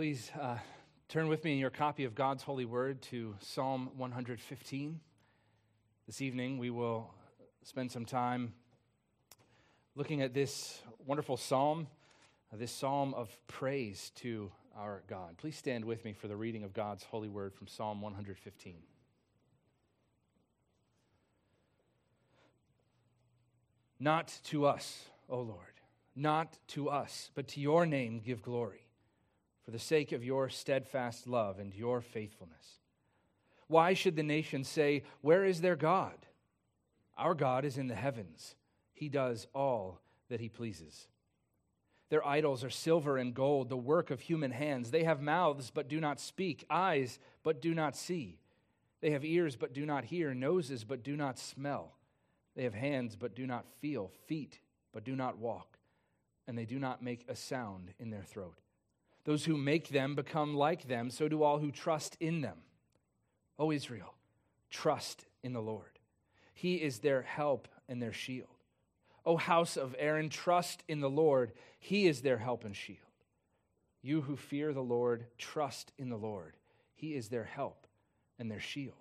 Please uh, turn with me in your copy of God's holy word to Psalm 115. This evening, we will spend some time looking at this wonderful psalm, uh, this psalm of praise to our God. Please stand with me for the reading of God's holy word from Psalm 115. Not to us, O Lord, not to us, but to your name give glory, for the sake of your steadfast love and your faithfulness. Why should the nations say, Where is their God? Our God is in the heavens, He does all that He pleases. Their idols are silver and gold, the work of human hands. They have mouths, but do not speak, eyes, but do not see. They have ears, but do not hear, noses, but do not smell. They have hands, but do not feel, feet, but do not walk, and they do not make a sound in their throat. Those who make them become like them, so do all who trust in them. O Israel, trust in the Lord. He is their help and their shield. O house of Aaron, trust in the Lord. He is their help and shield. You who fear the Lord, trust in the Lord. He is their help and their shield.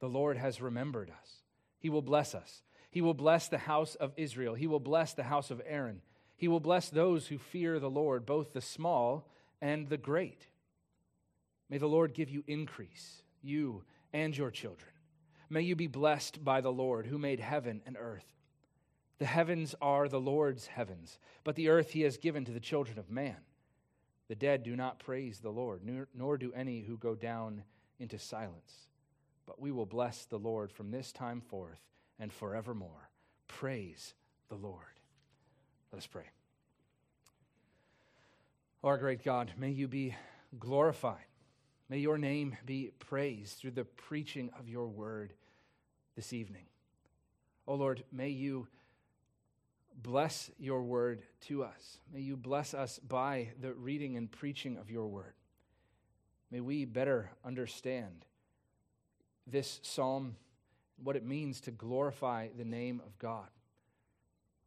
The Lord has remembered us. He will bless us. He will bless the house of Israel. He will bless the house of Aaron. He will bless those who fear the Lord, both the small and the great. May the Lord give you increase, you and your children. May you be blessed by the Lord who made heaven and earth. The heavens are the Lord's heavens, but the earth he has given to the children of man. The dead do not praise the Lord, nor do any who go down into silence but we will bless the Lord from this time forth and forevermore. Praise the Lord. Let us pray. Our great God, may you be glorified. May your name be praised through the preaching of your word this evening. Oh Lord, may you bless your word to us. May you bless us by the reading and preaching of your word. May we better understand this psalm, what it means to glorify the name of God.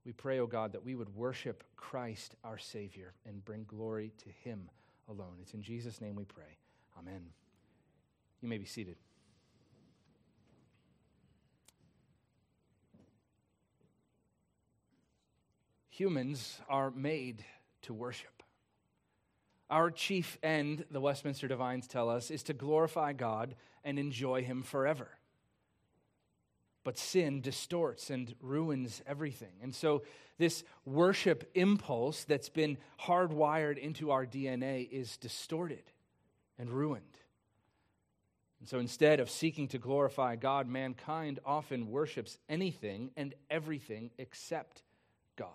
We pray, O oh God, that we would worship Christ our Savior and bring glory to Him alone. It's in Jesus' name we pray. Amen. You may be seated. Humans are made to worship. Our chief end, the Westminster Divines tell us, is to glorify God and enjoy Him forever. But sin distorts and ruins everything. And so, this worship impulse that's been hardwired into our DNA is distorted and ruined. And so, instead of seeking to glorify God, mankind often worships anything and everything except God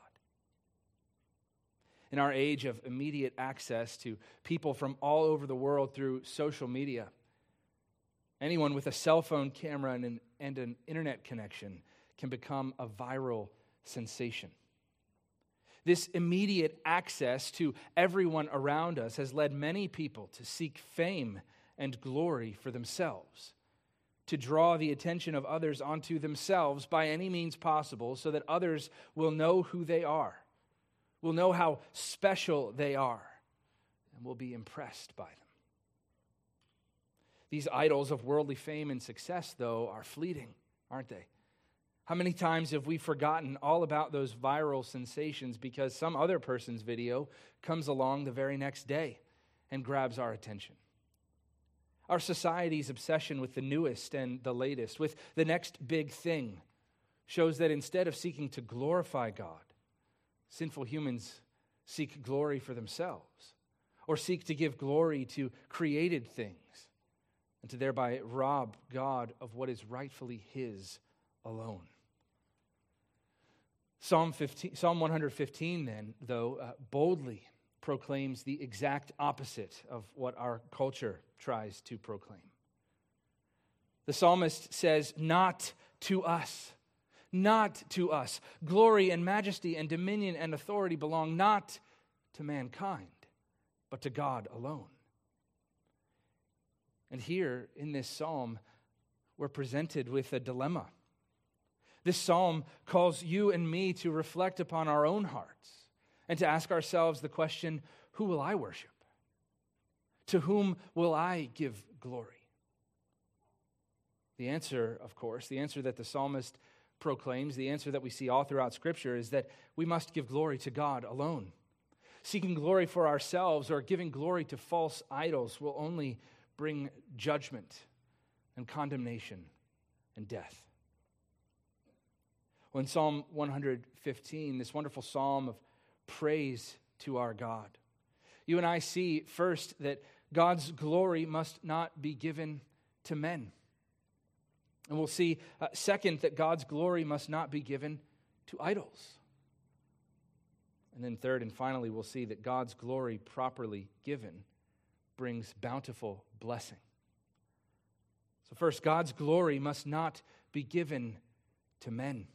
in our age of immediate access to people from all over the world through social media. Anyone with a cell phone camera and an, and an internet connection can become a viral sensation. This immediate access to everyone around us has led many people to seek fame and glory for themselves, to draw the attention of others onto themselves by any means possible so that others will know who they are will know how special they are and will be impressed by them. These idols of worldly fame and success, though, are fleeting, aren't they? How many times have we forgotten all about those viral sensations because some other person's video comes along the very next day and grabs our attention? Our society's obsession with the newest and the latest, with the next big thing, shows that instead of seeking to glorify God, Sinful humans seek glory for themselves or seek to give glory to created things and to thereby rob God of what is rightfully His alone. Psalm, 15, Psalm 115, then, though, uh, boldly proclaims the exact opposite of what our culture tries to proclaim. The psalmist says, Not to us not to us. Glory and majesty and dominion and authority belong not to mankind, but to God alone. And here in this psalm, we're presented with a dilemma. This psalm calls you and me to reflect upon our own hearts and to ask ourselves the question who will I worship? To whom will I give glory? The answer, of course, the answer that the psalmist proclaims, the answer that we see all throughout Scripture is that we must give glory to God alone. Seeking glory for ourselves or giving glory to false idols will only bring judgment and condemnation and death. Well, in Psalm 115, this wonderful psalm of praise to our God, you and I see first that God's glory must not be given to men. And we'll see, uh, second, that God's glory must not be given to idols. And then, third and finally, we'll see that God's glory properly given brings bountiful blessing. So, first, God's glory must not be given to men.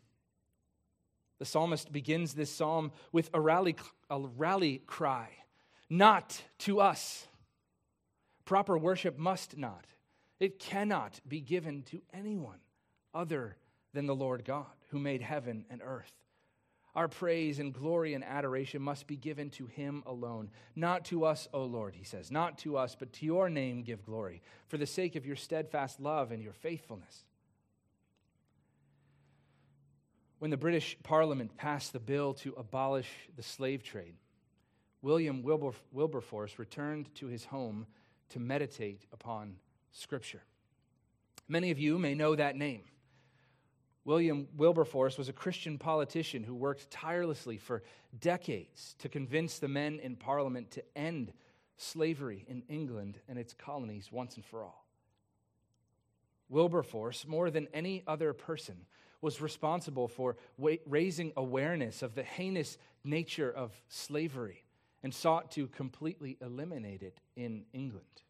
The psalmist begins this psalm with a rally, a rally cry not to us. Proper worship must not, it cannot be given to anyone other than the Lord God who made heaven and earth. Our praise and glory and adoration must be given to him alone. Not to us, O Lord, he says. Not to us, but to your name give glory, for the sake of your steadfast love and your faithfulness. When the British Parliament passed the bill to abolish the slave trade, William Wilber, Wilberforce returned to his home to meditate upon Scripture. Many of you may know that name. William Wilberforce was a Christian politician who worked tirelessly for decades to convince the men in Parliament to end slavery in England and its colonies once and for all. Wilberforce, more than any other person, was responsible for raising awareness of the heinous nature of slavery and sought to completely eliminate it in England.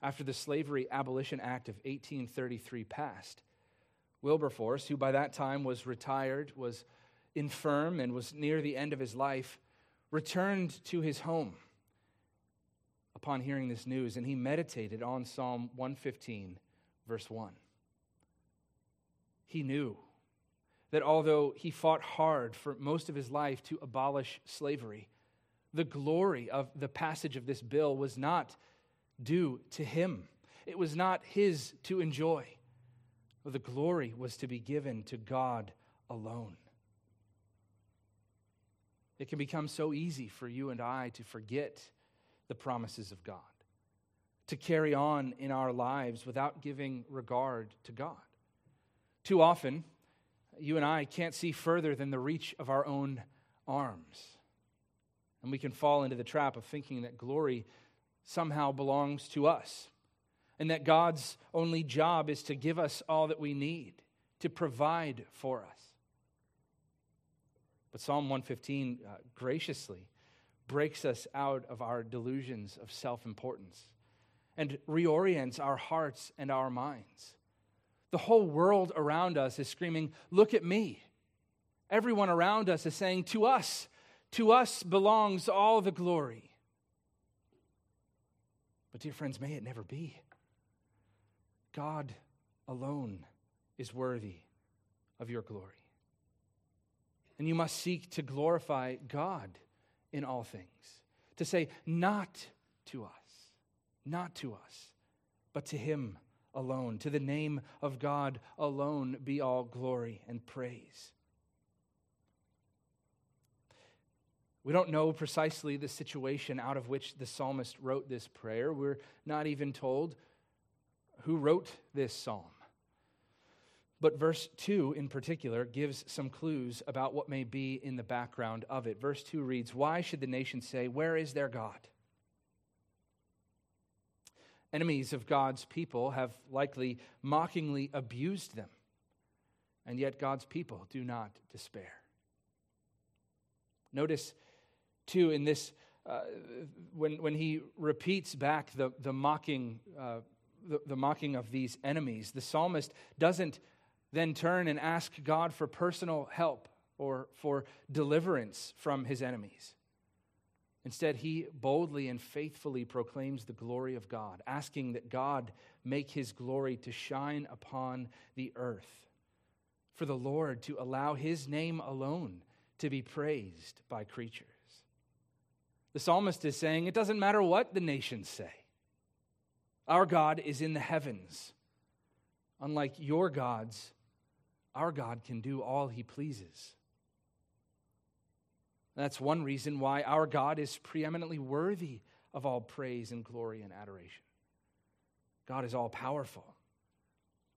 After the Slavery Abolition Act of 1833 passed, Wilberforce, who by that time was retired, was infirm, and was near the end of his life, returned to his home upon hearing this news, and he meditated on Psalm 115, verse 1. He knew that although he fought hard for most of his life to abolish slavery, the glory of the passage of this bill was not due to him. It was not his to enjoy. The glory was to be given to God alone. It can become so easy for you and I to forget the promises of God, to carry on in our lives without giving regard to God. Too often, you and I can't see further than the reach of our own arms. And we can fall into the trap of thinking that glory somehow belongs to us and that God's only job is to give us all that we need, to provide for us. But Psalm 115 uh, graciously breaks us out of our delusions of self importance and reorients our hearts and our minds. The whole world around us is screaming, Look at me. Everyone around us is saying, To us, to us belongs all the glory. But, dear friends, may it never be. God alone is worthy of your glory. And you must seek to glorify God in all things. To say, not to us, not to us, but to Him alone. To the name of God alone be all glory and praise. We don't know precisely the situation out of which the psalmist wrote this prayer. We're not even told who wrote this psalm. But verse 2 in particular gives some clues about what may be in the background of it. Verse 2 reads Why should the nation say, Where is their God? Enemies of God's people have likely mockingly abused them, and yet God's people do not despair. Notice, too, in this, uh, when, when he repeats back the, the mocking uh, the, the mocking of these enemies, the psalmist doesn't then turn and ask God for personal help or for deliverance from his enemies. Instead, he boldly and faithfully proclaims the glory of God, asking that God make his glory to shine upon the earth, for the Lord to allow his name alone to be praised by creatures. The psalmist is saying it doesn't matter what the nations say. Our God is in the heavens. Unlike your gods, our God can do all he pleases. That's one reason why our God is preeminently worthy of all praise and glory and adoration. God is all powerful,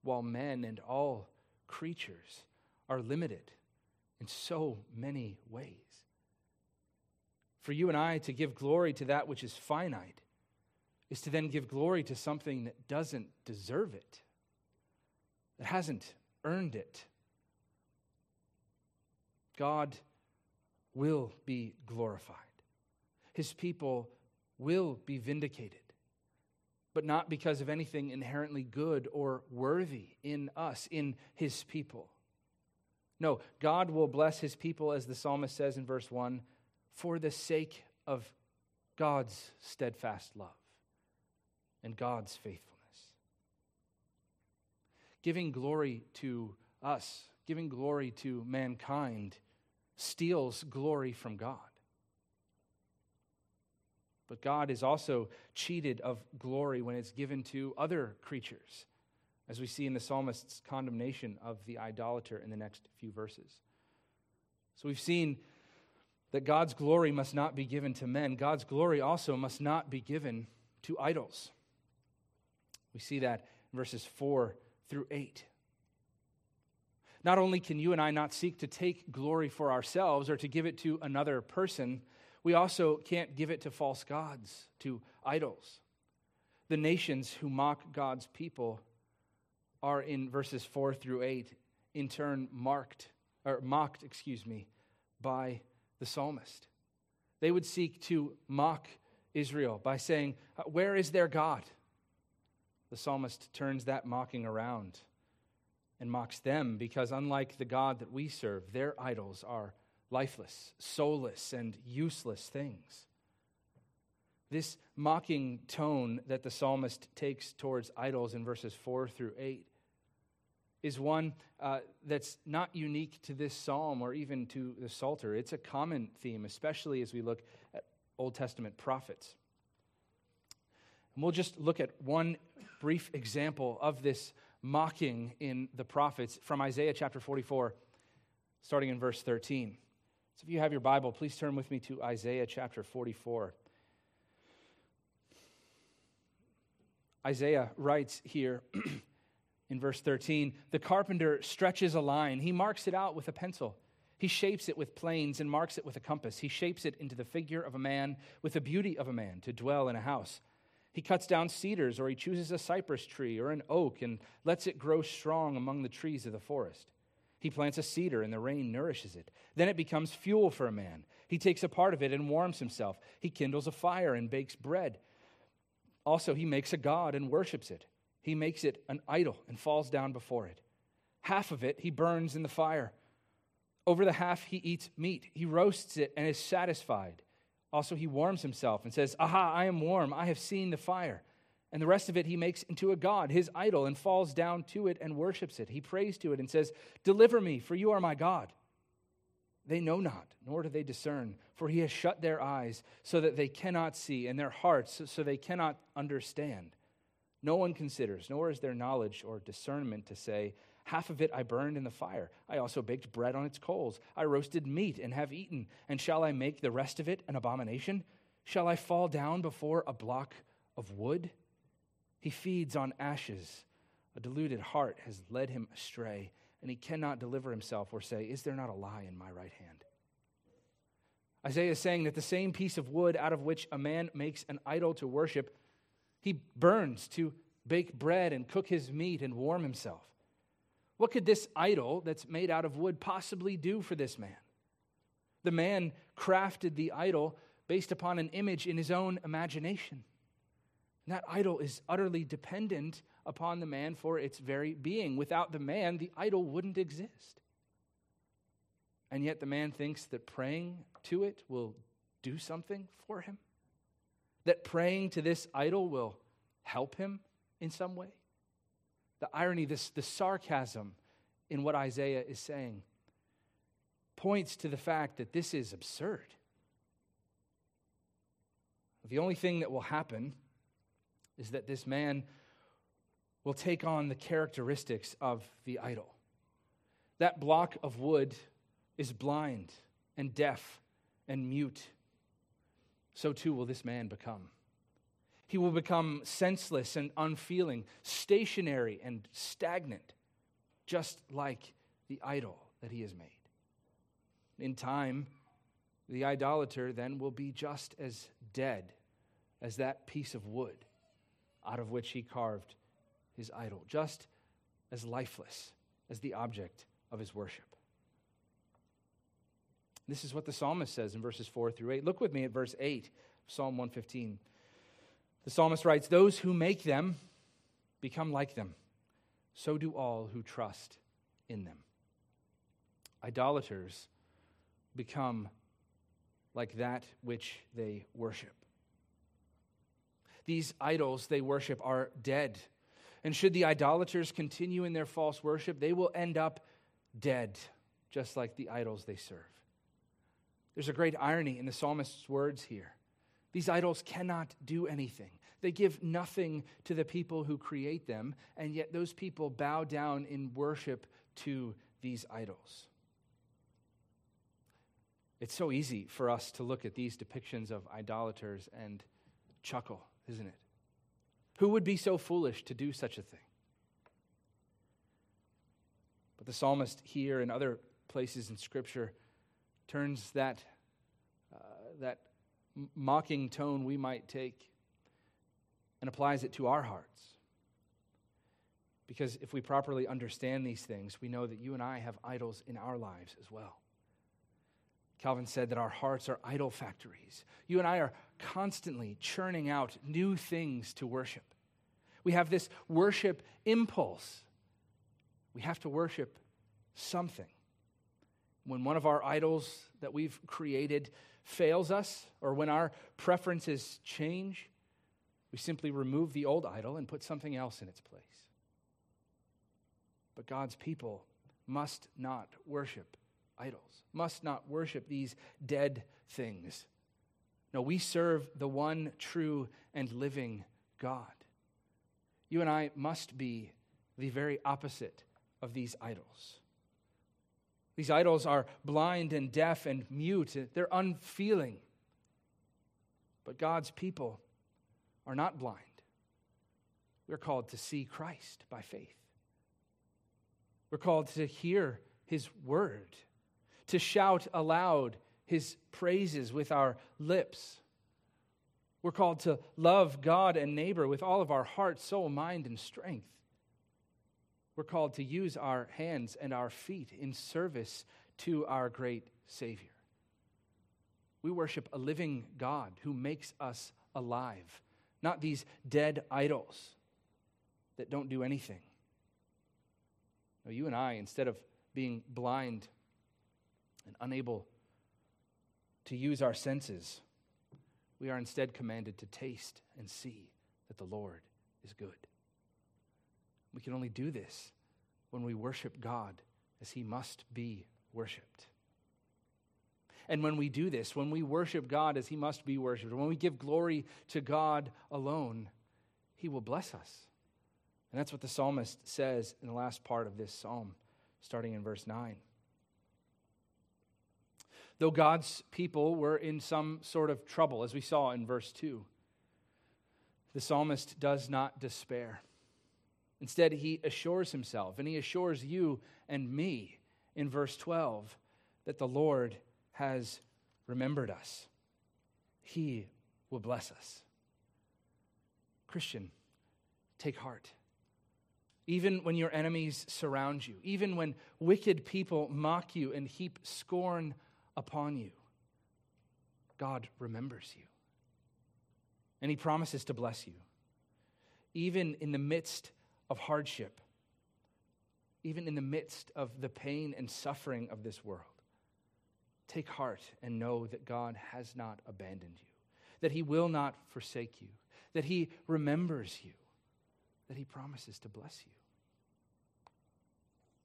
while men and all creatures are limited in so many ways. For you and I to give glory to that which is finite is to then give glory to something that doesn't deserve it, that hasn't earned it. God will be glorified. His people will be vindicated, but not because of anything inherently good or worthy in us, in His people. No, God will bless His people, as the psalmist says in verse 1, for the sake of God's steadfast love and God's faithfulness. Giving glory to us, giving glory to mankind, steals glory from God. But God is also cheated of glory when it's given to other creatures, as we see in the psalmist's condemnation of the idolater in the next few verses. So we've seen that God's glory must not be given to men, God's glory also must not be given to idols. We see that in verses 4 through 8. Not only can you and I not seek to take glory for ourselves or to give it to another person, we also can't give it to false gods, to idols. The nations who mock God's people are in verses 4 through 8 in turn marked or mocked, excuse me, by the psalmist. They would seek to mock Israel by saying, "Where is their God?" The psalmist turns that mocking around and mocks them because, unlike the God that we serve, their idols are lifeless, soulless, and useless things. This mocking tone that the psalmist takes towards idols in verses 4 through 8 is one uh, that's not unique to this psalm or even to the Psalter. It's a common theme, especially as we look at Old Testament prophets. And we'll just look at one brief example of this mocking in the prophets from Isaiah chapter 44, starting in verse 13. So if you have your Bible, please turn with me to Isaiah chapter 44. Isaiah writes here in verse 13 The carpenter stretches a line, he marks it out with a pencil. He shapes it with planes and marks it with a compass. He shapes it into the figure of a man with the beauty of a man to dwell in a house. He cuts down cedars, or he chooses a cypress tree or an oak and lets it grow strong among the trees of the forest. He plants a cedar, and the rain nourishes it. Then it becomes fuel for a man. He takes a part of it and warms himself. He kindles a fire and bakes bread. Also, he makes a god and worships it. He makes it an idol and falls down before it. Half of it he burns in the fire. Over the half he eats meat. He roasts it and is satisfied. Also, he warms himself and says, Aha, I am warm. I have seen the fire. And the rest of it he makes into a god, his idol, and falls down to it and worships it. He prays to it and says, Deliver me, for you are my God. They know not, nor do they discern, for he has shut their eyes so that they cannot see, and their hearts so they cannot understand. No one considers, nor is there knowledge or discernment to say, Half of it I burned in the fire. I also baked bread on its coals. I roasted meat and have eaten. And shall I make the rest of it an abomination? Shall I fall down before a block of wood? He feeds on ashes. A deluded heart has led him astray, and he cannot deliver himself or say, Is there not a lie in my right hand? Isaiah is saying that the same piece of wood out of which a man makes an idol to worship, he burns to bake bread and cook his meat and warm himself. What could this idol that's made out of wood possibly do for this man? The man crafted the idol based upon an image in his own imagination. And that idol is utterly dependent upon the man for its very being. Without the man, the idol wouldn't exist. And yet the man thinks that praying to it will do something for him, that praying to this idol will help him in some way the irony, this, the sarcasm in what Isaiah is saying points to the fact that this is absurd. The only thing that will happen is that this man will take on the characteristics of the idol. That block of wood is blind and deaf and mute. So too will this man become. He will become senseless and unfeeling, stationary and stagnant, just like the idol that he has made. In time, the idolater then will be just as dead as that piece of wood out of which he carved his idol, just as lifeless as the object of his worship. This is what the psalmist says in verses 4 through 8. Look with me at verse 8, Psalm 115. The psalmist writes, Those who make them become like them, so do all who trust in them. Idolaters become like that which they worship. These idols they worship are dead. And should the idolaters continue in their false worship, they will end up dead, just like the idols they serve. There's a great irony in the psalmist's words here. These idols cannot do anything. They give nothing to the people who create them, and yet those people bow down in worship to these idols. It's so easy for us to look at these depictions of idolaters and chuckle, isn't it? Who would be so foolish to do such a thing? But the psalmist here and other places in Scripture turns that, uh, that mocking tone we might take and applies it to our hearts. Because if we properly understand these things, we know that you and I have idols in our lives as well. Calvin said that our hearts are idol factories. You and I are constantly churning out new things to worship. We have this worship impulse. We have to worship something. When one of our idols that we've created fails us, or when our preferences change, we simply remove the old idol and put something else in its place. But God's people must not worship idols, must not worship these dead things. No, we serve the one true and living God. You and I must be the very opposite of these idols. These idols are blind and deaf and mute, they're unfeeling. But God's people are not blind. We're called to see Christ by faith. We're called to hear his word to shout aloud his praises with our lips. We're called to love God and neighbor with all of our heart, soul, mind, and strength. We're called to use our hands and our feet in service to our great Savior. We worship a living God who makes us alive, not these dead idols that don't do anything. No, you and I, instead of being blind and unable to use our senses, we are instead commanded to taste and see that the Lord is good. We can only do this when we worship God as he must be worshiped. And when we do this, when we worship God as he must be worshiped, when we give glory to God alone, he will bless us. And that's what the psalmist says in the last part of this psalm, starting in verse 9. Though God's people were in some sort of trouble, as we saw in verse 2, the psalmist does not despair. Instead, he assures himself, and he assures you and me in verse 12, that the Lord has remembered us. He will bless us. Christian, take heart. Even when your enemies surround you, even when wicked people mock you and heap scorn upon you. God remembers you. And He promises to bless you. Even in the midst of hardship, even in the midst of the pain and suffering of this world, take heart and know that God has not abandoned you, that He will not forsake you, that He remembers you, that He promises to bless you.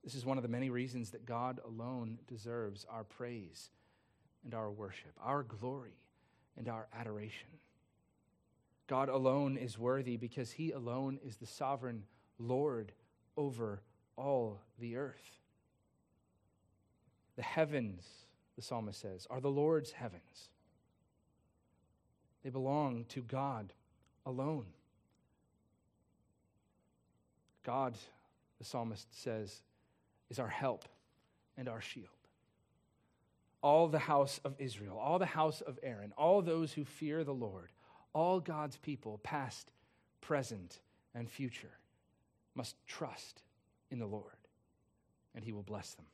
This is one of the many reasons that God alone deserves our praise and our worship, our glory and our adoration. God alone is worthy because he alone is the sovereign Lord over all the earth. The heavens, the psalmist says, are the Lord's heavens. They belong to God alone. God, the psalmist says, is our help and our shield. All the house of Israel, all the house of Aaron, all those who fear the Lord, all God's people, past, present, and future, must trust in the Lord, and he will bless them.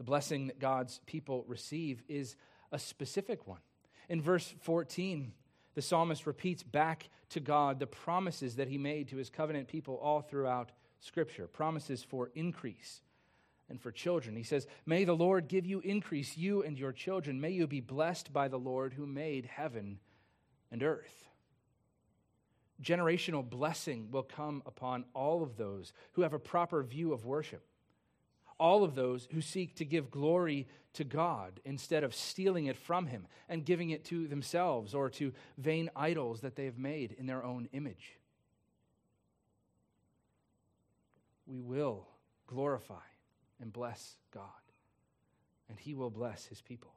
The blessing that God's people receive is a specific one. In verse 14, the psalmist repeats back to God the promises that he made to his covenant people all throughout Scripture promises for increase and for children. He says, May the Lord give you increase, you and your children. May you be blessed by the Lord who made heaven and earth. Generational blessing will come upon all of those who have a proper view of worship all of those who seek to give glory to God instead of stealing it from Him and giving it to themselves or to vain idols that they have made in their own image. We will glorify and bless God, and He will bless His people.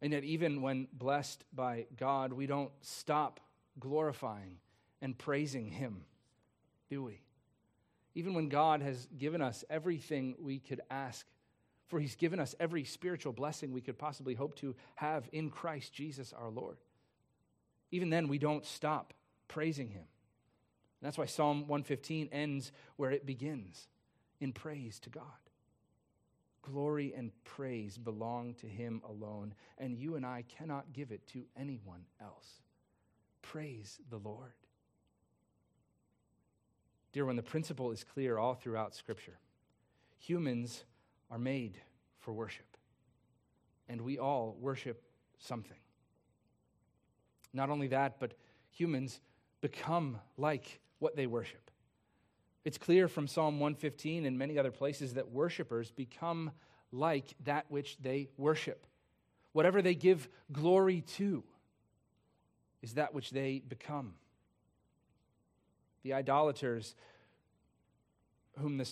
And yet, even when blessed by God, we don't stop glorifying and praising Him, do we? Even when God has given us everything we could ask, for He's given us every spiritual blessing we could possibly hope to have in Christ Jesus our Lord. Even then, we don't stop praising Him. And that's why Psalm 115 ends where it begins in praise to God. Glory and praise belong to Him alone, and you and I cannot give it to anyone else. Praise the Lord. Dear one, the principle is clear all throughout Scripture. Humans are made for worship, and we all worship something. Not only that, but humans become like what they worship. It's clear from Psalm 115 and many other places that worshipers become like that which they worship. Whatever they give glory to is that which they become. The idolaters whom the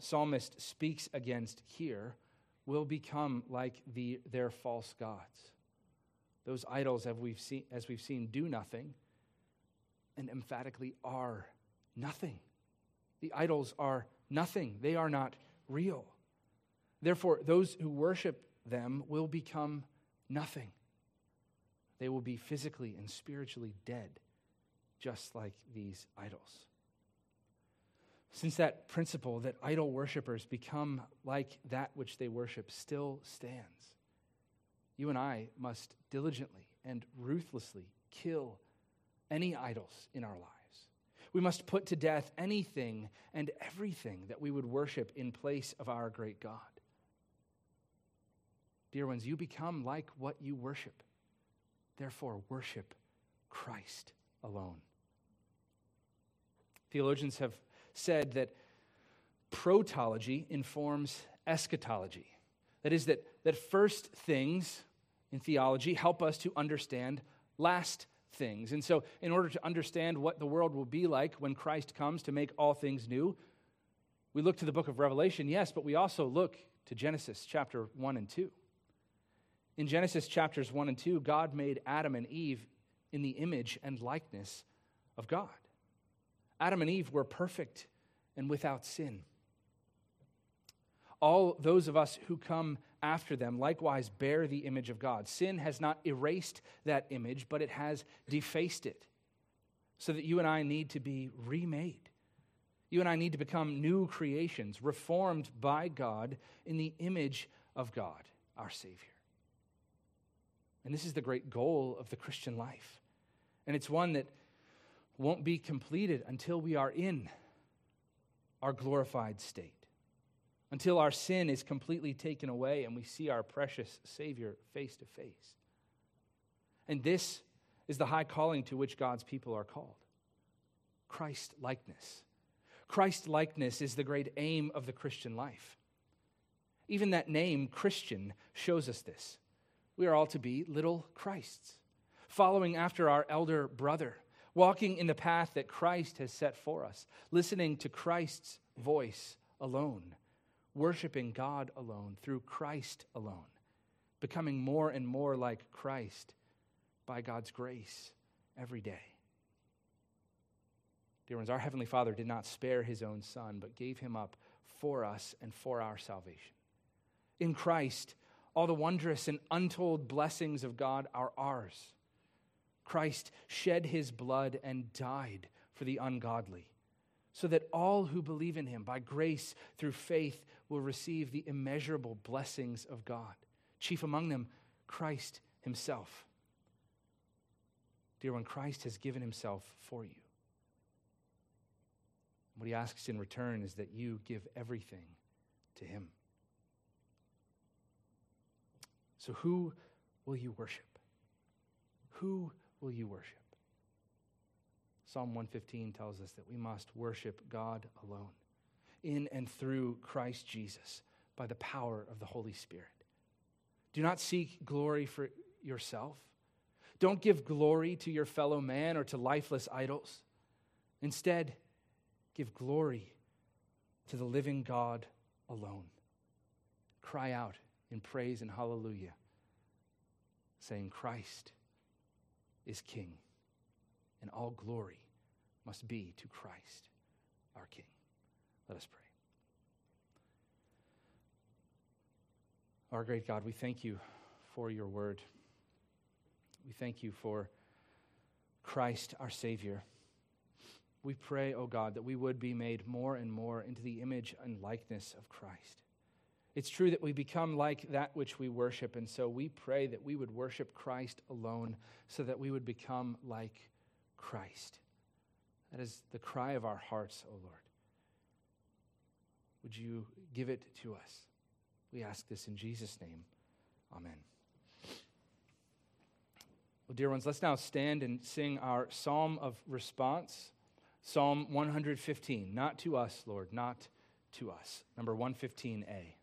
psalmist speaks against here will become like the, their false gods. Those idols, as we've, seen, as we've seen, do nothing and emphatically are nothing. The idols are nothing, they are not real. Therefore, those who worship them will become nothing. They will be physically and spiritually dead just like these idols. Since that principle that idol worshippers become like that which they worship still stands, you and I must diligently and ruthlessly kill any idols in our lives. We must put to death anything and everything that we would worship in place of our great God. Dear ones, you become like what you worship. Therefore, worship Christ alone. Theologians have said that protology informs eschatology. That is, that, that first things in theology help us to understand last things. And so, in order to understand what the world will be like when Christ comes to make all things new, we look to the book of Revelation, yes, but we also look to Genesis chapter 1 and 2. In Genesis chapters 1 and 2, God made Adam and Eve in the image and likeness of God. Adam and Eve were perfect and without sin. All those of us who come after them likewise bear the image of God. Sin has not erased that image, but it has defaced it. So that you and I need to be remade. You and I need to become new creations, reformed by God in the image of God, our Savior. And this is the great goal of the Christian life. And it's one that won't be completed until we are in our glorified state, until our sin is completely taken away and we see our precious Savior face to face. And this is the high calling to which God's people are called Christ likeness. Christ likeness is the great aim of the Christian life. Even that name, Christian, shows us this. We are all to be little Christs following after our elder brother, walking in the path that Christ has set for us, listening to Christ's voice alone, worshiping God alone through Christ alone, becoming more and more like Christ by God's grace every day. Dear ones, our Heavenly Father did not spare his own Son, but gave him up for us and for our salvation. In Christ, all the wondrous and untold blessings of God are ours. Christ shed his blood and died for the ungodly, so that all who believe in him by grace through faith will receive the immeasurable blessings of God, chief among them, Christ himself. Dear one, Christ has given himself for you. What he asks in return is that you give everything to him. So, who will you worship? Who will you worship? Psalm 115 tells us that we must worship God alone, in and through Christ Jesus, by the power of the Holy Spirit. Do not seek glory for yourself. Don't give glory to your fellow man or to lifeless idols. Instead, give glory to the living God alone. Cry out in praise and hallelujah, saying, Christ is King, and all glory must be to Christ, our King. Let us pray. Our great God, we thank you for your word. We thank you for Christ, our Savior. We pray, O oh God, that we would be made more and more into the image and likeness of Christ. It's true that we become like that which we worship, and so we pray that we would worship Christ alone so that we would become like Christ. That is the cry of our hearts, O oh Lord. Would you give it to us? We ask this in Jesus' name. Amen. Well, dear ones, let's now stand and sing our psalm of response. Psalm 115. Not to us, Lord, not to us. Number 115a.